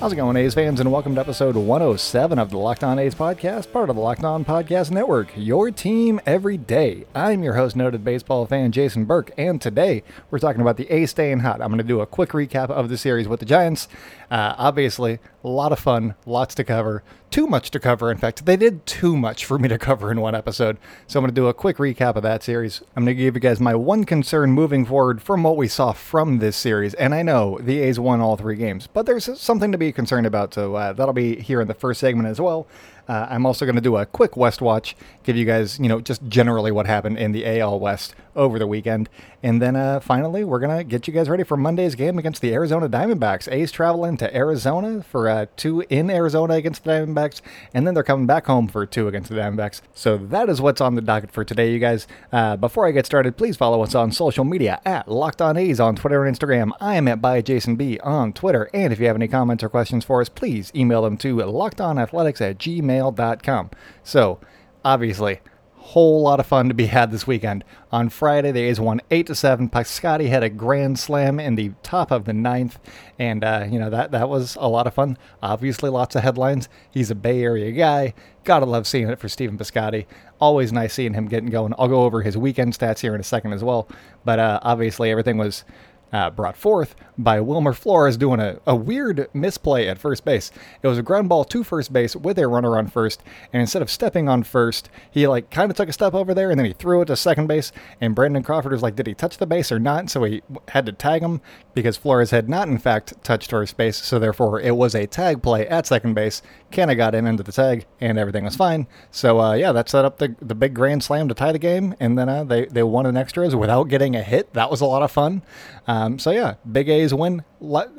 How's it going, A's fans, and welcome to episode 107 of the Locked On A's podcast, part of the Locked On Podcast Network, your team every day. I'm your host, noted baseball fan Jason Burke, and today we're talking about the A's staying hot. I'm going to do a quick recap of the series with the Giants. Uh, obviously, a lot of fun, lots to cover, too much to cover. In fact, they did too much for me to cover in one episode. So I'm going to do a quick recap of that series. I'm going to give you guys my one concern moving forward from what we saw from this series. And I know the A's won all three games, but there's something to be concerned about. So uh, that'll be here in the first segment as well. Uh, I'm also going to do a quick West watch, give you guys, you know, just generally what happened in the AL West over the weekend. And then uh, finally, we're going to get you guys ready for Monday's game against the Arizona Diamondbacks. A's traveling to Arizona for uh, two in Arizona against the Diamondbacks, and then they're coming back home for two against the Diamondbacks. So that is what's on the docket for today, you guys. Uh, before I get started, please follow us on social media at Locked On A's on Twitter and Instagram. I am at by Jason B on Twitter. And if you have any comments or questions for us, please email them to lockedonathletics at gmail gmail.com. So, obviously, whole lot of fun to be had this weekend. On Friday, the A's won eight to seven. Piscotty had a grand slam in the top of the ninth, and uh, you know that that was a lot of fun. Obviously, lots of headlines. He's a Bay Area guy. Gotta love seeing it for Stephen Piscotty. Always nice seeing him getting going. I'll go over his weekend stats here in a second as well. But uh, obviously, everything was uh, brought forth by Wilmer Flores doing a, a weird misplay at first base. It was a ground ball to first base with a runner on first, and instead of stepping on first, he like kind of took a step over there and then he threw it to second base. And Brandon Crawford was like, did he touch the base or not? So he had to tag him because Flores had not in fact touched first base. So therefore, it was a tag play at second base. Canha got in into the tag, and everything was fine. So uh, yeah, that set up the the big grand slam to tie the game, and then uh, they they won in extras without getting a hit. That was a lot of fun. Um, so yeah, big A's win.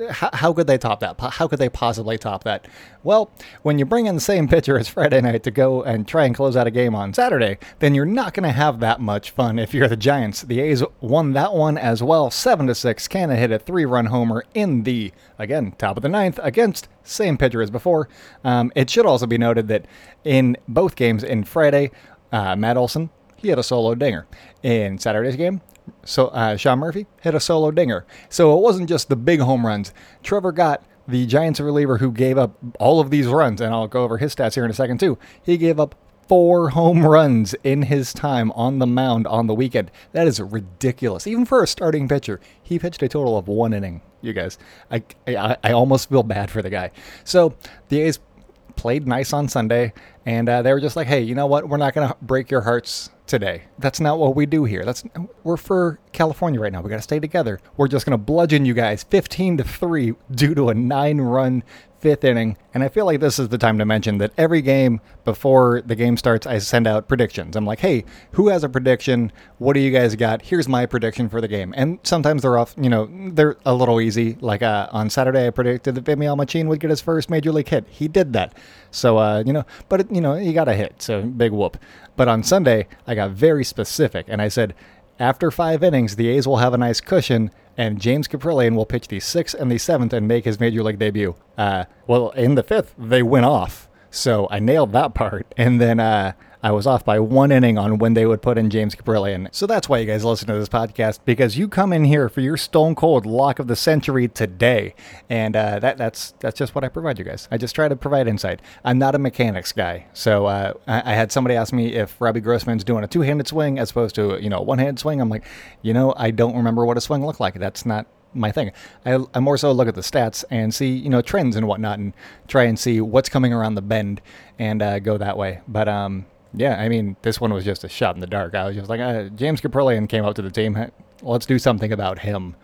How, could they top that? How could they possibly top that? Well, when you bring in the same pitcher as Friday night to go and try and close out a game on Saturday, then you're not going to have that much fun if you're the Giants. The A's won that one as well, seven to six. Canha hit a three-run homer in the again top of the ninth against same pitcher as before. Um, it should also be noted that in both games in Friday, uh, Matt Olson he had a solo dinger. In Saturday's game, so uh, Sean Murphy hit a solo dinger. So it wasn't just the big home runs. Trevor Gott the Giants reliever who gave up all of these runs, and I'll go over his stats here in a second too. He gave up four home runs in his time on the mound on the weekend. That is ridiculous. Even for a starting pitcher, he pitched a total of one inning. You guys, I I, I almost feel bad for the guy. So the A's played nice on Sunday, and uh, they were just like, "Hey, you know what? We're not going to break your hearts today. That's not what we do here. That's we're for California right now. We got to stay together. We're just going to bludgeon you guys 15 to 3 due to a 9-run fifth inning. And I feel like this is the time to mention that every game before the game starts, I send out predictions. I'm like, hey, who has a prediction? What do you guys got? Here's my prediction for the game. And sometimes they're off, you know, they're a little easy. Like uh, on Saturday, I predicted that Vimael Machin would get his first major league hit. He did that. So, uh, you know, but, it, you know, he got a hit. So big whoop. But on Sunday, I got very specific and I said, after five innings, the A's will have a nice cushion, and James Kaprielian will pitch the sixth and the seventh and make his major league debut. Uh, well, in the fifth, they went off. So I nailed that part. And then uh, I was off by one inning on when they would put in James Kaprielian. So that's why you guys listen to this podcast because you come in here for your stone cold lock of the century today, and uh, that that's that's just what I provide you guys. I just try to provide insight. I'm not a mechanics guy, so uh, I, I, had somebody ask me if Robbie Grossman's doing a two-handed swing as opposed to you know one-handed swing. I'm like, you know, I don't remember what a swing looked like. That's not my thing. I, I more so look at the stats and see you know trends and whatnot, and try and see what's coming around the bend and uh, go that way. But um, yeah, I mean, this one was just a shot in the dark. I was just like, uh, James Kaprielian came up to the team. Let's do something about him.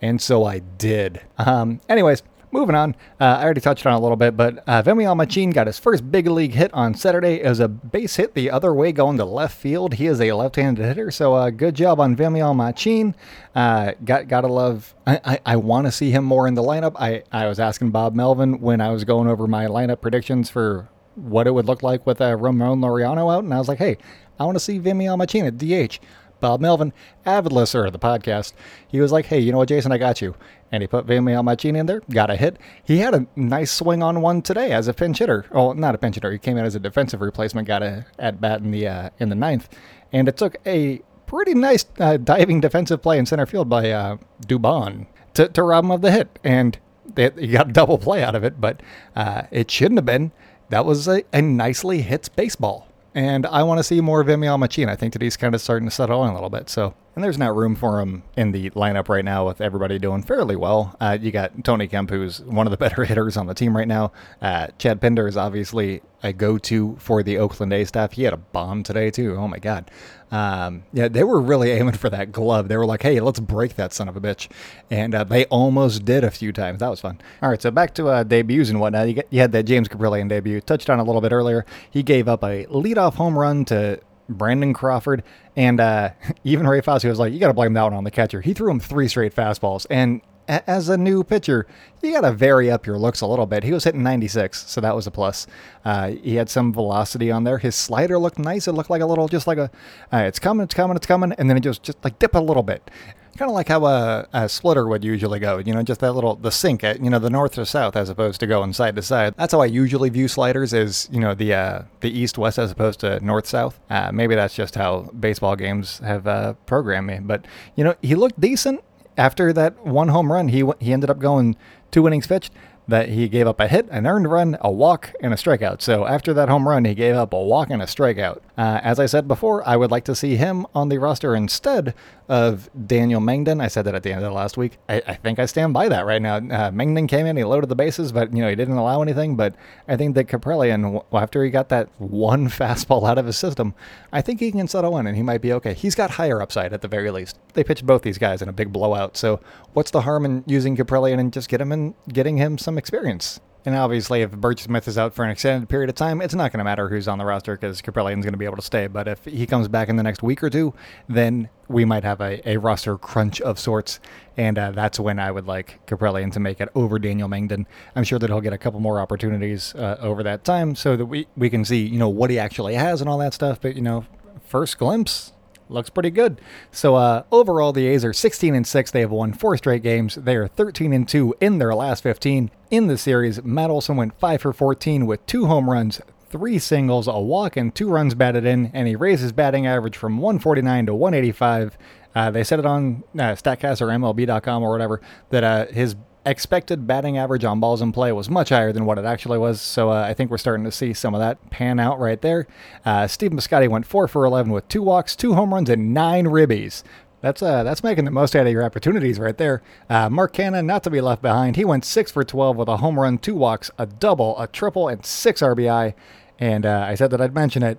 And so I did. Um, anyways, moving on. Uh, I already touched on a little bit, but uh, Machin got his first big league hit on Saturday. It was a base hit the other way going to left field. He is a left-handed hitter, so uh, good job on Vimael Machin. Uh, got gotta love. I, I, I want to see him more in the lineup. I, I was asking Bob Melvin when I was going over my lineup predictions for what it would look like with uh, Ramon Laureano out, and I was like, hey, I want to see Vimael Machin at DH. Bob Melvin, avid listener of the podcast, he was like, hey, you know what, Jason, I got you. And he put Vimael Machin in there, got a hit. He had a nice swing on one today as a pinch hitter. Oh, not a pinch hitter. He came in as a defensive replacement, got a at bat in the uh, in the ninth, and it took a pretty nice uh, diving defensive play in center field by uh, Dubon to, to rob him of the hit. And they, you got a double play out of it, but uh, it shouldn't have been. That was a, a nicely hit baseball. And I want to see more of Vimael Machin. I think that he's kind of starting to settle in a little bit. So and there's not room for him in the lineup right now with everybody doing fairly well. Uh, you got Tony Kemp, who's one of the better hitters on the team right now. Uh, Chad Pinder is obviously a go-to for the Oakland A staff. He had a bomb today too. Oh my god. Um, yeah, they were really aiming for that glove. They were like, "Hey, let's break that son of a bitch," and uh, they almost did a few times. That was fun. All right, so back to uh, debuts and whatnot. You, you had that James Kaprielian debut. Touched on a little bit earlier. He gave up a leadoff home run to Brandon Crawford, and uh, even Ray Fosse was like, "You got to blame that one on the catcher." He threw him three straight fastballs, and as a new pitcher, you got to vary up your looks a little bit. He was hitting 96, so that was a plus. Uh, he had some velocity on there. His slider looked nice. It looked like a little, just like a, uh, it's coming, it's coming, it's coming, and then it just just like dip a little bit kind of like how a, a, splitter would usually go, you know, just that little, the sink at, you know, the north to south as opposed to going side to side. That's how I usually view sliders is, you know, the, uh, the east west as opposed to north south. Uh, maybe that's just how baseball games have, uh, programmed me. But, you know, he looked decent after that one home run. He, he ended up going two innings pitched that he gave up a hit, an earned run, a walk, and a strikeout. So after that home run, he gave up a walk and a strikeout. Uh, as I said before, I would like to see him on the roster instead of Daniel Mengden. I said that at the end of the last week. I, I think I stand by that right now. Uh, Mengden came in, he loaded the bases, but you know he didn't allow anything. But I think that Kaprielian, after he got that one fastball out of his system, I think he can settle in and he might be okay. He's got higher upside at the very least. They pitched both these guys in a big blowout, so what's the harm in using Kaprielian and just get him and getting him some experience? And obviously, if Burch Smith is out for an extended period of time, it's not going to matter who's on the roster because Kaprielian's going to be able to stay. But if he comes back in the next week or two, then we might have a, a roster crunch of sorts. And uh, that's when I would like Kaprielian to make it over Daniel Mengden. I'm sure that he'll get a couple more opportunities uh, over that time so that we, we can see, you know, what he actually has and all that stuff. But, you know, first glimpse, looks pretty good. So uh, overall, the A's are 16 and six. They have won four straight games. They are 13 and two in their last 15 in the series. Matt Olson went five for 14 with two home runs, three singles, a walk, and two runs batted in, and he raised his batting average from 149 to 185. Uh, they said it on uh, Statcast or MLB.com or whatever that uh, his expected batting average on balls in play was much higher than what it actually was. So uh, I think we're starting to see some of that pan out right there. Uh, Steve Piscotty went four for 11 with two walks, two home runs, and nine ribbies. That's uh, that's making the most out of your opportunities right there. Uh, Mark Canha, not to be left behind, he went six for 12 with a home run, two walks, a double, a triple, and six RBI. And uh, I said that I'd mention it.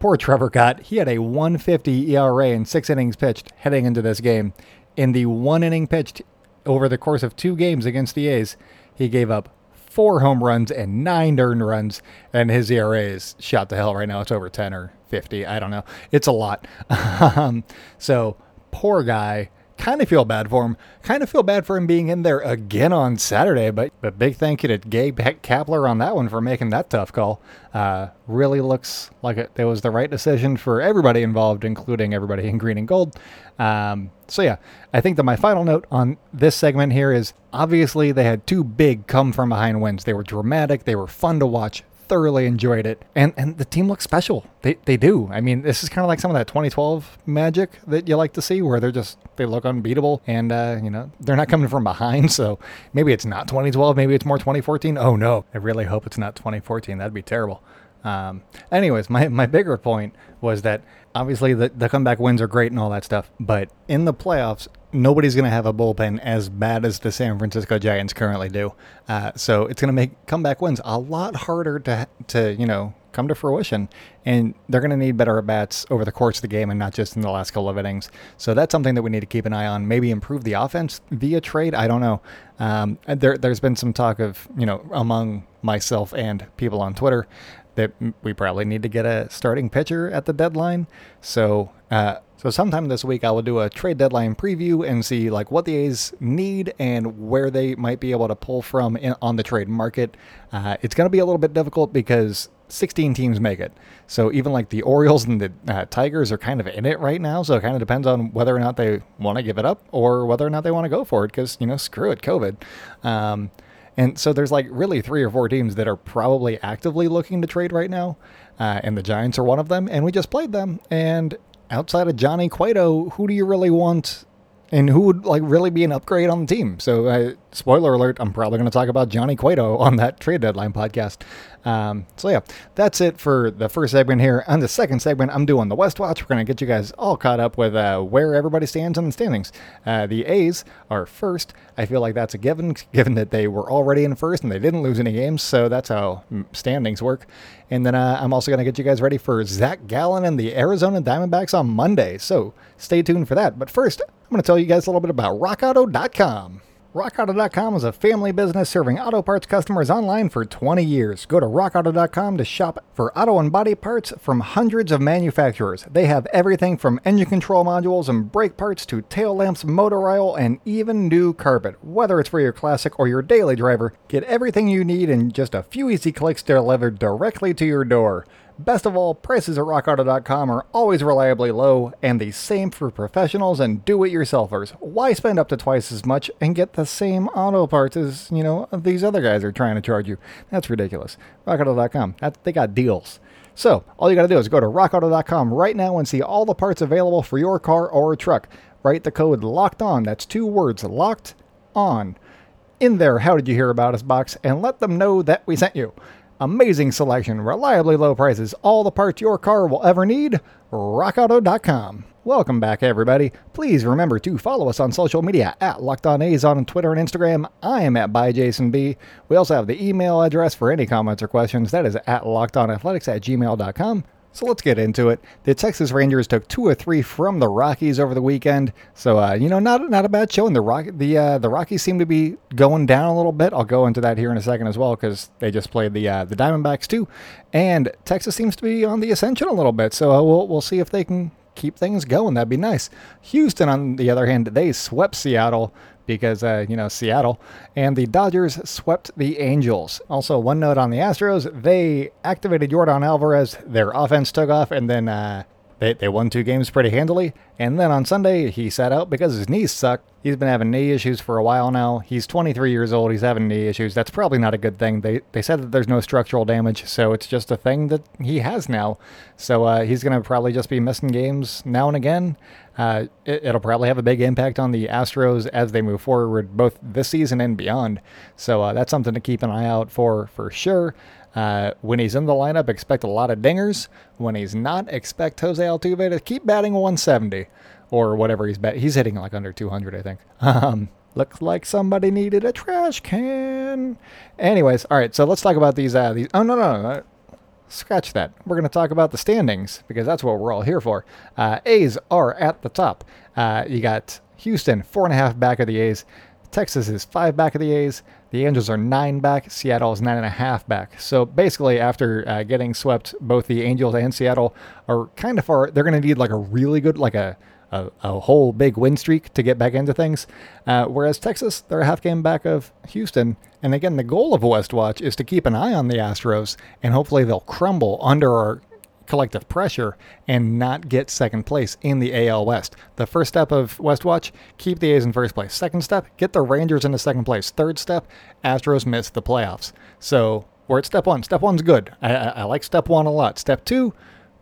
Poor Trevor Gott. He had a 150 ERA in six innings pitched heading into this game. In the one inning pitched, over the course of two games against the A's, he gave up four home runs and nine earned runs, and his ERA is shot to hell right now. It's over 10 or 50. I don't know. It's a lot. um, so, poor guy. Kind of feel bad for him. Kind of feel bad for him being in there again on Saturday, but, but big thank you to Gabe Kapler on that one for making that tough call. Uh, really looks like it, it was the right decision for everybody involved, including everybody in green and gold. Um, so yeah, I think that my final note on this segment here is obviously they had two big come from behind wins. They were dramatic, they were fun to watch, thoroughly enjoyed it, and and the team looks special. They they do. I mean, this is kind of like some of that 2012 magic that you like to see, where they're just they look unbeatable, and uh, you know they're not coming from behind. So maybe it's not 2012, maybe it's more 2014. Oh no, I really hope it's not 2014. That'd be terrible. Um, anyways, my, my bigger point was that obviously the, the comeback wins are great and all that stuff, but in the playoffs, nobody's going to have a bullpen as bad as the San Francisco Giants currently do. Uh, so it's going to make comeback wins a lot harder to, to, you know, come to fruition. And they're going to need better at bats over the course of the game and not just in the last couple of innings. So that's something that we need to keep an eye on. Maybe improve the offense via trade. I don't know. Um, there, there's been some talk of, you know, among myself and people on Twitter that we probably need to get a starting pitcher at the deadline. So, uh, so sometime this week I will do a trade deadline preview and see like what the A's need and where they might be able to pull from in, on the trade market. Uh, it's going to be a little bit difficult because 16 teams make it. So even like the Orioles and the uh, Tigers are kind of in it right now. So it kind of depends on whether or not they want to give it up or whether or not they want to go for it because, you know, screw it, COVID. Um, and so there's like really three or four teams that are probably actively looking to trade right now. Uh, and the Giants are one of them. And we just played them. And outside of Johnny Cueto, who do you really want and who would like really be an upgrade on the team. So, uh, spoiler alert: I'm probably going to talk about Johnny Cueto on that trade deadline podcast. Um, so yeah, that's it for the first segment here. On the second segment, I'm doing the West Watch. We're going to get you guys all caught up with uh, where everybody stands in the standings. Uh, the A's are first. I feel like that's a given, given that they were already in first and they didn't lose any games. So that's how standings work. And then uh, I'm also going to get you guys ready for Zach Gallen and the Arizona Diamondbacks on Monday. So stay tuned for that. But first, I'm going to tell you guys a little bit about RockAuto.com. RockAuto.com is a family business serving auto parts customers online for 20 years. Go to RockAuto.com to shop for auto and body parts from hundreds of manufacturers. They have everything from engine control modules and brake parts to tail lamps, motor oil, and even new carpet. Whether it's for your classic or your daily driver, get everything you need in just a few easy clicks delivered directly to your door. Best of all, prices at rockauto.com are always reliably low, and the same for professionals and do-it-yourselfers. Why spend up to twice as much and get the same auto parts as, you know, these other guys are trying to charge you? That's ridiculous. rockauto.com, that, they got deals. So, all you got to do is go to rockauto.com right now and see all the parts available for your car or truck. Write the code LOCKED ON, that's two words, LOCKED ON, in there How Did You Hear About Us box and let them know that we sent you. Amazing selection, reliably low prices, all the parts your car will ever need. RockAuto.com. Welcome back, everybody. Please remember to follow us on social media at Locked On on Twitter and Instagram. I am at ByJasonB. We also have the email address for any comments or questions. That is at LockedOnAthletics at gmail.com. So let's get into it. The Texas Rangers took two or three from the Rockies over the weekend. So uh, you know, not not a bad showing. The Rock the uh, the Rockies seem to be going down a little bit. I'll go into that here in a second as well because they just played the uh, the Diamondbacks too, and Texas seems to be on the ascension a little bit. So uh, we'll we'll see if they can keep things going. That'd be nice. Houston, on the other hand, they swept Seattle because, uh, you know, Seattle. And the Dodgers swept the Angels. Also, one note on the Astros they activated Yordan Alvarez. Their offense took off, and then uh, they, they won two games pretty handily. And then on Sunday, he sat out because his knees sucked. He's been having knee issues for a while now. He's 23 years old. He's having knee issues. That's probably not a good thing. They, they said that there's no structural damage, so it's just a thing that he has now. So uh, he's to probably just be missing games now and again. Uh, it, will probably have a big impact on the Astros as they move forward, both this season and beyond. So uh, that's something to keep an eye out for for sure. Uh, when he's in the lineup, expect a lot of dingers. When he's not, expect Jose Altuve to keep batting 170 or whatever he's bet. He's hitting like under 200, I think. Um, looks like somebody needed a trash can. Anyways, all right. So let's talk about these. Uh, these. Oh no, no, no. Scratch that. We're going to talk about the standings because that's what we're all here for. Uh, A's are at the top. Uh, you got Houston four and a half back of the A's. Texas is five back of the A's. The Angels are nine back. Seattle is nine and a half back. So basically, after uh, getting swept, both the Angels and Seattle are kind of far. They're going to need like a really good, like a a, a, whole big win streak to get back into things. Uh, whereas Texas, they're a half game back of Houston. And again, the goal of West Watch is to keep an eye on the Astros, and hopefully they'll crumble under our collective pressure and not get second place in the AL West. The first step of West Watch, keep the A's in first place. Second step, get the Rangers into second place. Third step, Astros miss the playoffs. So we're at step one. Step one's good. I, I, I like step one a lot. Step two,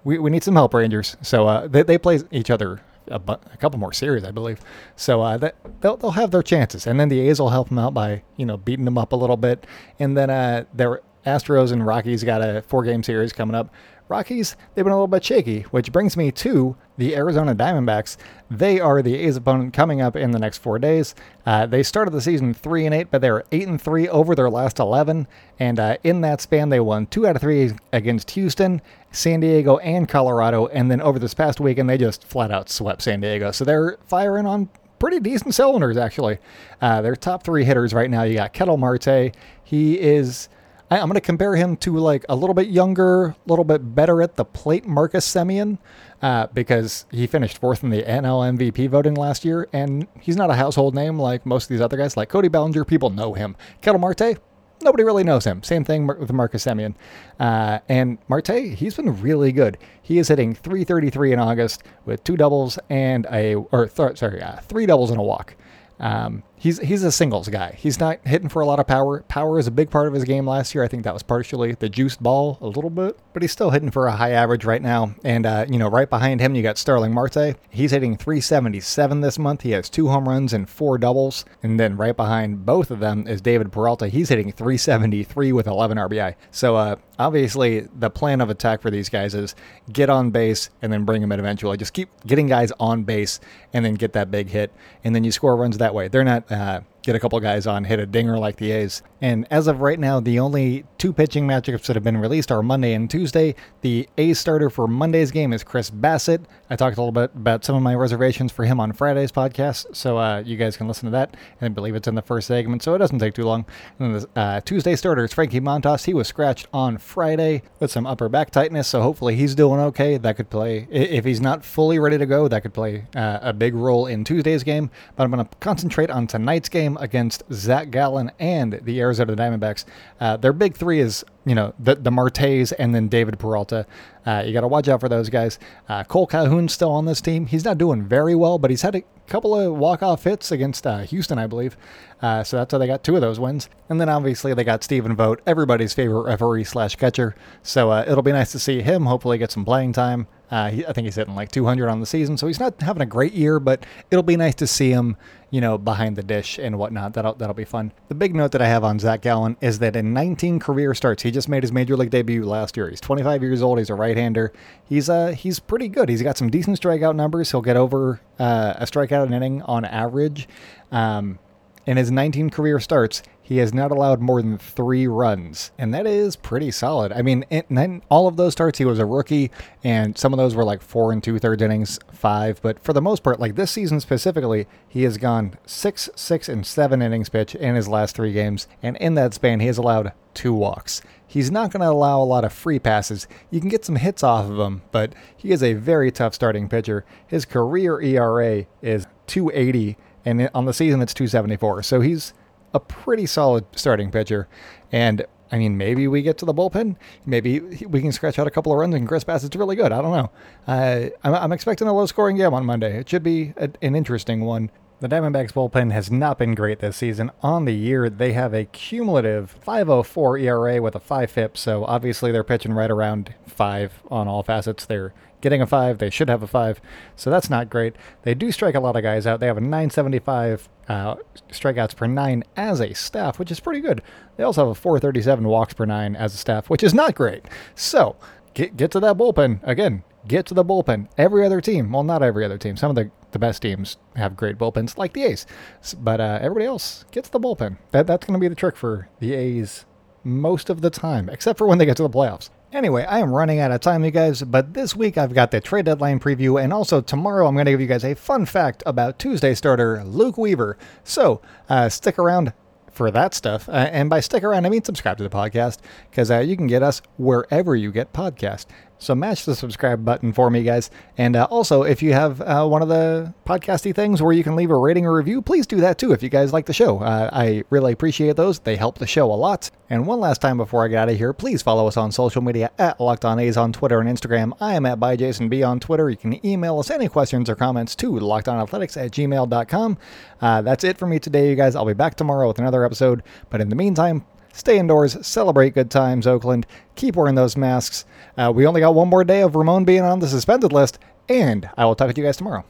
we, we need some help, Rangers. So uh, they, they play each other a, bu- a, couple more series, I believe. So uh, that they'll, they'll have their chances, and then the A's will help them out by you know beating them up a little bit, and then uh, their Astros and Rockies got a four game series coming up. Rockies, they've been a little bit shaky, which brings me to the Arizona Diamondbacks. They are the A's opponent coming up in the next four days. Uh, they started the season three and eight, but they were eight and three over their last eleven, and uh, in that span, they won two out of three against Houston, San Diego, and Colorado. And then over this past weekend, they just flat out swept San Diego. So they're firing on pretty decent cylinders, actually. Uh, their top three hitters right now, you got Ketel Marte. He is I, am going to compare him to like a little bit younger, a little bit better at the plate Marcus Semien, uh, because he finished fourth in the NL MVP voting last year, and he's not a household name like most of these other guys. Like Cody Bellinger, people know him. Ketel Marte, nobody really knows him. Same thing with Marcus Semien. Uh, and Marte, he's been really good. He is hitting 333 in August with two doubles and a, or th- sorry, uh, three doubles and a walk. Um, he's he's a singles guy. He's not hitting for a lot of power. Power is a big part of his game last year. I think that was partially the juiced ball a little bit, but he's still hitting for a high average right now. And uh, you know, right behind him, you got Starling Marte. He's hitting 377 this month. He has two home runs and four doubles. And then right behind both of them is David Peralta. He's hitting 373 with 11 RBI. So uh, obviously, the plan of attack for these guys is get on base and then bring them in eventually. Just keep getting guys on base and then get that big hit, and then you score runs that way. They're not uh, get a couple guys on, hit a dinger like the A's. And as of right now, the only two pitching matchups that have been released are Monday and Tuesday. The A's starter for Monday's game is Chris Bassitt. I talked a little bit about some of my reservations for him on Friday's podcast, so uh, you guys can listen to that. And I believe it's in the first segment, so it doesn't take too long. And then the uh, Tuesday starter is Frankie Montas. He was scratched on Friday with some upper back tightness, so hopefully he's doing okay. That could play, if he's not fully ready to go, that could play uh, a big role in Tuesday's game. But I'm going to concentrate on tonight's game against Zach Gallen and the Arizona Diamondbacks. Uh, their big three is you know the the Martes and then David Peralta. Uh, you got to watch out for those guys. Uh, Cole Calhoun's still on this team. He's not doing very well, but he's had a couple of walk off hits against uh, Houston, I believe. Uh, so that's how they got two of those wins. And then obviously they got Stephen Vogt, everybody's favorite referee slash catcher. So uh, it'll be nice to see him hopefully get some playing time. Uh, he, I think he's hitting like 200 on the season, so he's not having a great year, but it'll be nice to see him, you know, behind the dish and whatnot. That'll that'll be fun. The big note that I have on Zach Gallen is that in 19 career starts, he just made his major league debut last year. He's 25 years old. He's a right-hander. He's uh he's pretty good. He's got some decent strikeout numbers. He'll get over uh, a strikeout an inning on average. Um, in his 19 career starts, he has not allowed more than three runs, and that is pretty solid. I mean, in, all of those starts, he was a rookie, and some of those were like four and two thirds innings, five. But for the most part, like this season specifically, he has gone six, six, and seven innings pitch in his last three games, and in that span, he has allowed two walks. He's not going to allow a lot of free passes. You can get some hits off of him, but he is a very tough starting pitcher. His career ERA is 280 and on the season it's 274. So he's a pretty solid starting pitcher. And I mean, maybe we get to the bullpen. Maybe we can scratch out a couple of runs, and Chris Bassitt's really good. I don't know. Uh, I'm, I'm, expecting a low-scoring game on Monday. It should be a, an interesting one. The Diamondbacks bullpen has not been great this season. On the year, they have a cumulative 5.04 ERA with a 5 FIP, so obviously they're pitching right around 5 on all facets. They're getting a five. They should have a five, so that's not great. They do strike a lot of guys out. They have a 975 uh, strikeouts per nine as a staff, which is pretty good. They also have a 437 walks per nine as a staff, which is not great. So get get to that bullpen again. Get to the bullpen. Every other team, well, not every other team. Some of the, the best teams have great bullpens, like the A's. But uh, everybody else gets the bullpen. That that's going to be the trick for the A's most of the time, except for when they get to the playoffs. Anyway, I am running out of time, you guys, but this week I've got the trade deadline preview, and also tomorrow I'm going to give you guys a fun fact about Tuesday starter Luke Weaver. So uh, stick around for that stuff. Uh, and by stick around, I mean subscribe to the podcast because uh, you can get us wherever you get podcasts. So mash the subscribe button for me, guys. And uh, also, if you have uh, one of the podcasty things where you can leave a rating or review, please do that too if you guys like the show. Uh, I really appreciate those. They help the show a lot. And one last time before I get out of here, please follow us on social media at Locked On A's on Twitter and Instagram. I am at ByJasonB on Twitter. You can email us any questions or comments to lockedonathletics at gmail.com. Uh, that's it for me today, you guys. I'll be back tomorrow with another episode. But in the meantime, Stay indoors, celebrate good times, Oakland. Keep wearing those masks. Uh, we only got one more day of Ramon being on the suspended list, and I will talk to you guys tomorrow.